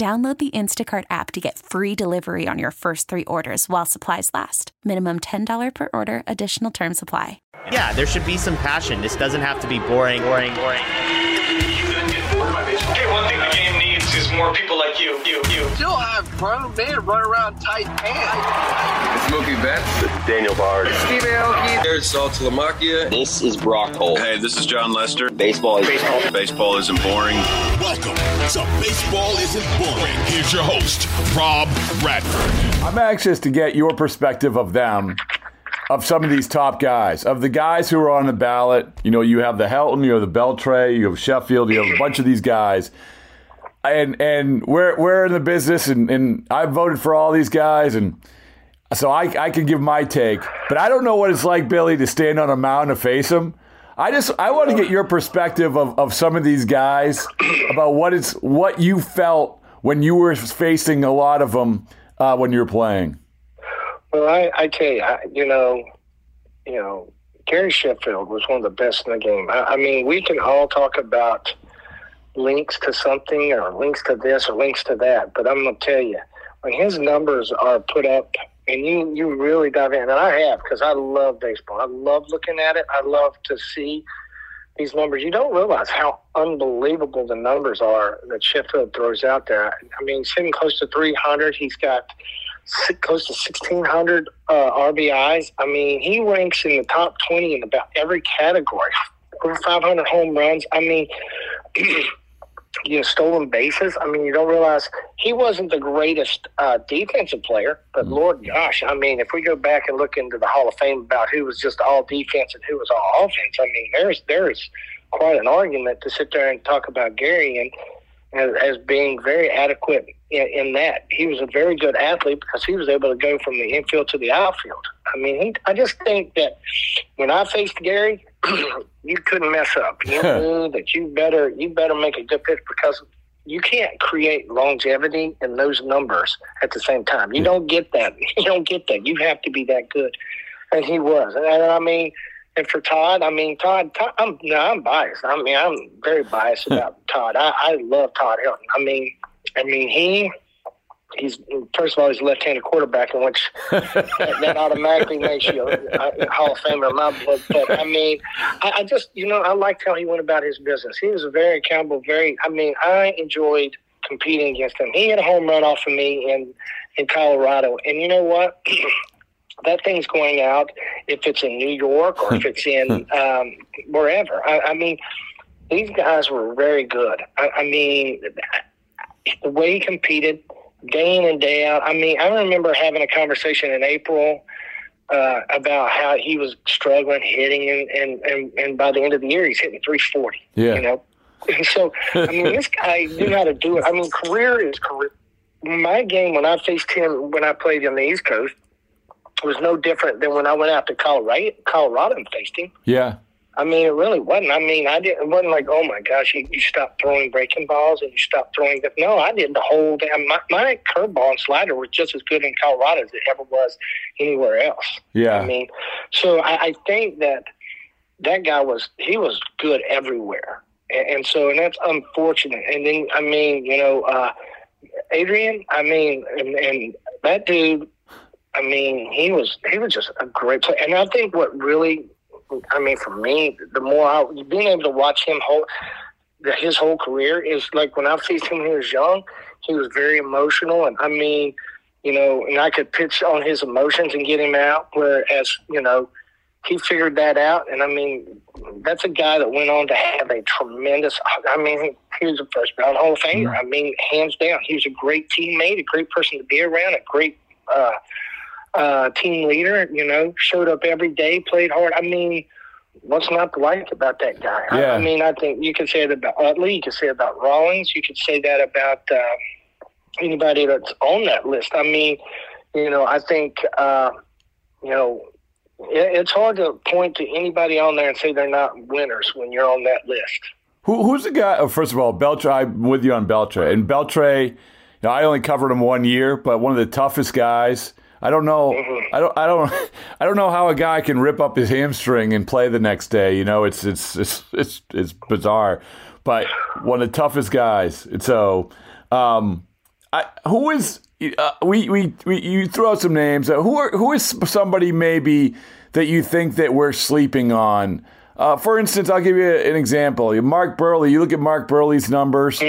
Download the Instacart app to get free delivery on your first three orders while supplies last. Minimum $10 per order, additional term supply. Yeah, there should be some passion. This doesn't have to be boring, boring, boring. Game needs more people like you. You, you. Still have uh, grown men run around tight pants. It's Mookie Betts. It's Daniel Bard. Steve Aoki. There's Saltalamacchia. This is Brock Holt. Hey, this is Jon Lester. Baseball is baseball. Baseball isn't boring. Welcome to Baseball Isn't Boring. Here's your host, Rob Bradford. I'm anxious to get your perspective of them of some of these top guys, of the guys who are on the ballot. You know, you have the Helton, you have the Beltre, you have Sheffield, you have a bunch of these guys. And and we're we're in the business and, and I voted for all these guys and so I, I can give my take, but I don't know what it's like, Billy, to stand on a mound to face them. I just I want to get your perspective of, of some of these guys about what it's what you felt when you were facing a lot of them uh, when you were playing. Well, I, I tell you, I, you know, you know, Gary Sheffield was one of the best in the game. I, I mean, we can all talk about links to something or links to this or links to that, but I'm going to tell you, when his numbers are put up and you, you really dive in, and I have because I love baseball. I love looking at it. I love to see these numbers. You don't realize how unbelievable the numbers are that Sheffield throws out there. I mean, he's hitting close to 300. He's got – close to 1,600 uh, RBIs. I mean, he ranks in the top 20 in about every category. Over 500 home runs. I mean, you know, stolen bases. I mean, you don't realize he wasn't the greatest uh, defensive player, but mm-hmm. Lord gosh, I mean, if we go back and look into the Hall of Fame about who was just all defense and who was all offense, I mean, there's there's quite an argument to sit there and talk about Gary and as, as being very adequate in, in, that. He was a very good athlete because he was able to go from the infield to the outfield. I mean, he, I just think that when I faced Gary, you couldn't mess up. You knew that you better you better make a good pitch because you can't create longevity in those numbers at the same time. You don't get that. You don't get that. You have to be that good, and he was. And, and I mean, and for Todd, I mean, Todd, Todd I'm no, I'm biased. I mean, I'm very biased about Todd. I, I love Todd Helton. I mean, I mean, he he's first of all he's a left-handed quarterback, in which that, that automatically makes you a, a Hall of Famer in my book. But I mean, I, I just you know I liked how he went about his business. He was a very accountable. Very, I mean, I enjoyed competing against him. He had a home run off of me in in Colorado, and you know what? that thing's going out if it's in New York or if it's in um, wherever. I, I mean, these guys were very good. I, I mean, the way he competed day in and day out. I mean, I remember having a conversation in April uh, about how he was struggling hitting, and, and, and, and by the end of the year, he's hitting 340. Yeah. You know? And so, I mean, this guy knew how to do it. I mean, career is career. My game, when I faced him when I played on the East Coast, was no different than when I went out to Colorado, Colorado and faced him. Yeah. I mean, it really wasn't. I mean, I didn't. It wasn't like, oh my gosh, you, you stopped throwing breaking balls and you stopped throwing. The, no, I did the whole damn. My, my curveball and slider were just as good in Colorado as it ever was anywhere else. Yeah. I mean, so I, I think that that guy was he was good everywhere, and, and so and that's unfortunate. And then I mean, you know, uh, Adrian. I mean, and, and that dude I mean, he was he was just a great player, and I think what really, I mean, for me, the more I being able to watch him that his whole career is like when I faced him when he was young, he was very emotional, and I mean, you know, and I could pitch on his emotions and get him out. Whereas, you know, he figured that out, and I mean, that's a guy that went on to have a tremendous. I mean, he was a first round Hall of Famer. I mean, hands down, he was a great teammate, a great person to be around, a great uh, uh, team leader. You know, showed up every day, played hard. I mean, what's not to like about that guy? Yeah. I, I mean, I think you could say it about Utley, you could say it about Rollins, you could say that about uh, anybody that's on that list. I mean, you know, I think uh, you know it's hard to point to anybody on there and say they're not winners when you're on that list. Who, who's the guy? Oh, first of all, Beltre. I'm with you on Beltre. And Beltre, you know, I only covered him one year, but one of the toughest guys. I don't know. Mm-hmm. I don't. I don't. I don't know how a guy can rip up his hamstring and play the next day. You know, it's it's it's it's, it's bizarre. But one of the toughest guys. And so, um, I, who is uh, we, we we you throw out some names. Uh, who are who is somebody maybe that you think that we're sleeping on? Uh, for instance, I'll give you an example. Mark Buehrle. You look at Mark Buehrle's numbers.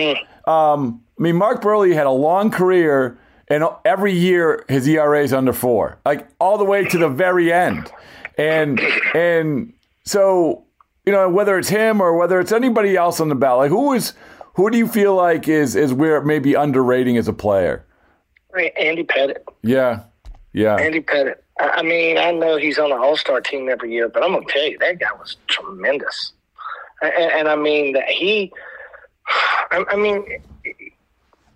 Um, I mean, Mark Buehrle had a long career, and every year his ERA is under four, like all the way to the very end. And and so you know whether it's him or whether it's anybody else on the ballot, like who is who do you feel like is is where maybe underrating as a player? Andy Pettitte. Yeah, yeah. Andy Pettitte. I mean, I know he's on the All Star team every year, but I'm gonna tell you that guy was tremendous. And, and I mean that he. I, I mean,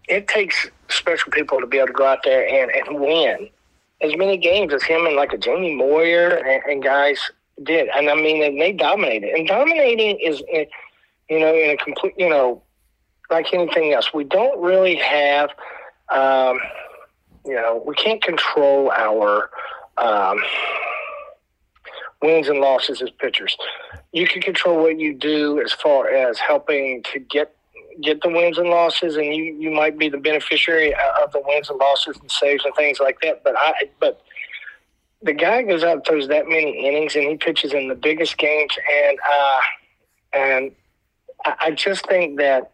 it takes special people to be able to go out there and, and win as many games as him and like a Jamie Moyer and, and guys did. And I mean, and they dominated. And dominating is, eh, you know, in a complete, you know, like anything else, we don't really have, um, you know, we can't control our um, wins and losses as pitchers. You can control what you do as far as helping to get get the wins and losses, and you, you might be the beneficiary of the wins and losses and saves and things like that. But I but the guy goes out and throws that many innings, and he pitches in the biggest games, and uh, and I, just think that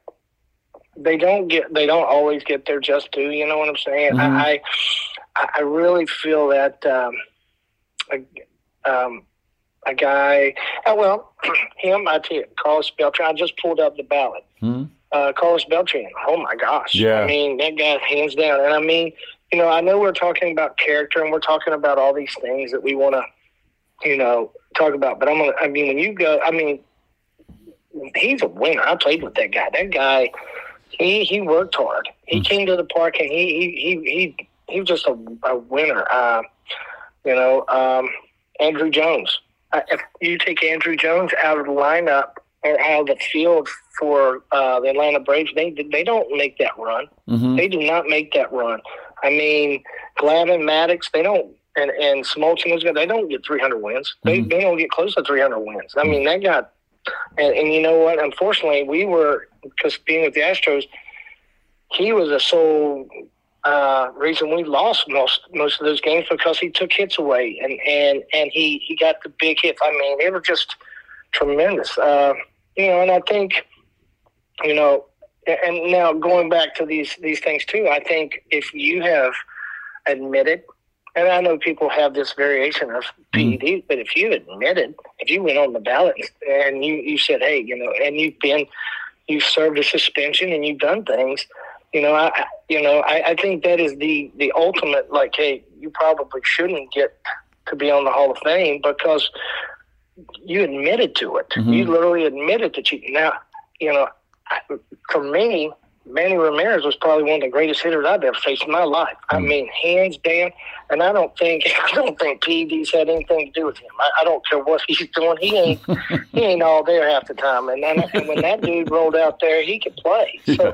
they don't get they don't always get their just due. You know what I'm saying? Mhm. I I really feel that um, um, a guy. Oh, well, him. I tell you, Carlos Beltran. I just pulled up the ballot. Hmm? Uh, Carlos Beltran. Oh my gosh! Yeah. I mean that guy hands down. And I mean, you know, I know we're talking about character and we're talking about all these things that we want to, you know, talk about. But I'm gonna. I mean, when you go, I mean, he's a winner. I played with that guy. That guy, he he worked hard. He came to the park and he he he he, he was just a, a winner. Uh, you know, um, Andruw Jones. Uh, if you take Andruw Jones out of the lineup or out of the field for uh, the Atlanta Braves, they they don't make that run. Mhm. They do not make that run. I mean, Glavine, Maddux, they don't, and and Smoltz good. They don't get 300 wins. They they don't get close to 300 wins. I mean, that got, and, and you know what? Unfortunately, we were because being with the Astros, he was a sole uh, reason we lost most most of those games because he took hits away and and and he he got the big hits. I mean, they were just tremendous. Uh, you know, and I think, you know, and now going back to these these things too, I think if you have admitted, and I know people have this variation of PED, but if you admitted, if you went on the ballot and you you said, hey, you know, and you've been, you've served a suspension and you've done things, you know, I, you know, I, I think that is the the ultimate. Like, hey, you probably shouldn't get to be on the Hall of Fame because you admitted to it. Mhm. You literally admitted to cheating. Now, you know, I, for me, Manny Ramirez was probably one of the greatest hitters I've ever faced in my life. I mean, hands down. And I don't think I don't think PED's had anything to do with him. I, I don't care what he's doing. He ain't he ain't all there half the time. And then and when that dude rolled out there, he could play. So I,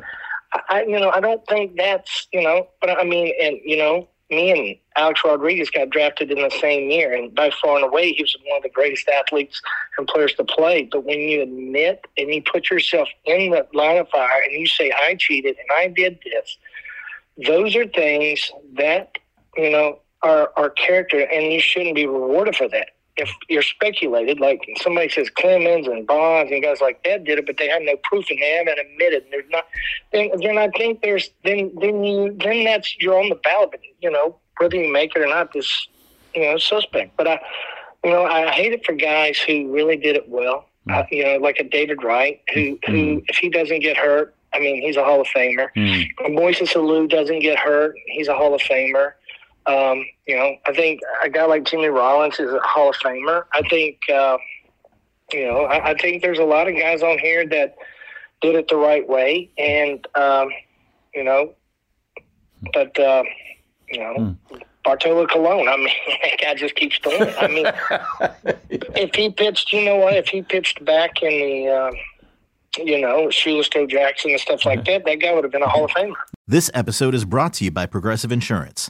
I you know I don't think that's you know. But I mean, and you know, me and Alex Rodriguez got drafted in the same year, and by far and away, he was one of the greatest athletes and players to play. But when you admit and you put yourself in the line of fire and you say, I cheated and I did this, those are things that, you know, are, are character, and you shouldn't be rewarded for that. If you're speculated, like somebody says Clemens and Bonds and guys like that did it, but they have no proof and they haven't admitted, and there's not, then then I think there's then then you then that's you're on the ballot, but you know whether you make it or not, this you know suspect. But I, you know, I hate it for guys who really did it well. Uh, you know, like a David Wright, who who if he doesn't get hurt, I mean, he's a Hall of Famer. Mm. Moises Alou doesn't get hurt, he's a Hall of Famer. Um, you know, I think a guy like Jimmy Rollins is a Hall of Famer. I think, uh, you know, I, I think there's a lot of guys on here that did it the right way, and um, you know, but uh, you know, Bartolo Colon. I mean, that guy just keeps doing it. I mean, if he pitched, you know what? If he pitched back in the, uh, you know, Shoeless Joe Jackson and stuff like that, that guy would have been a Hall of Famer. This episode is brought to you by Progressive Insurance.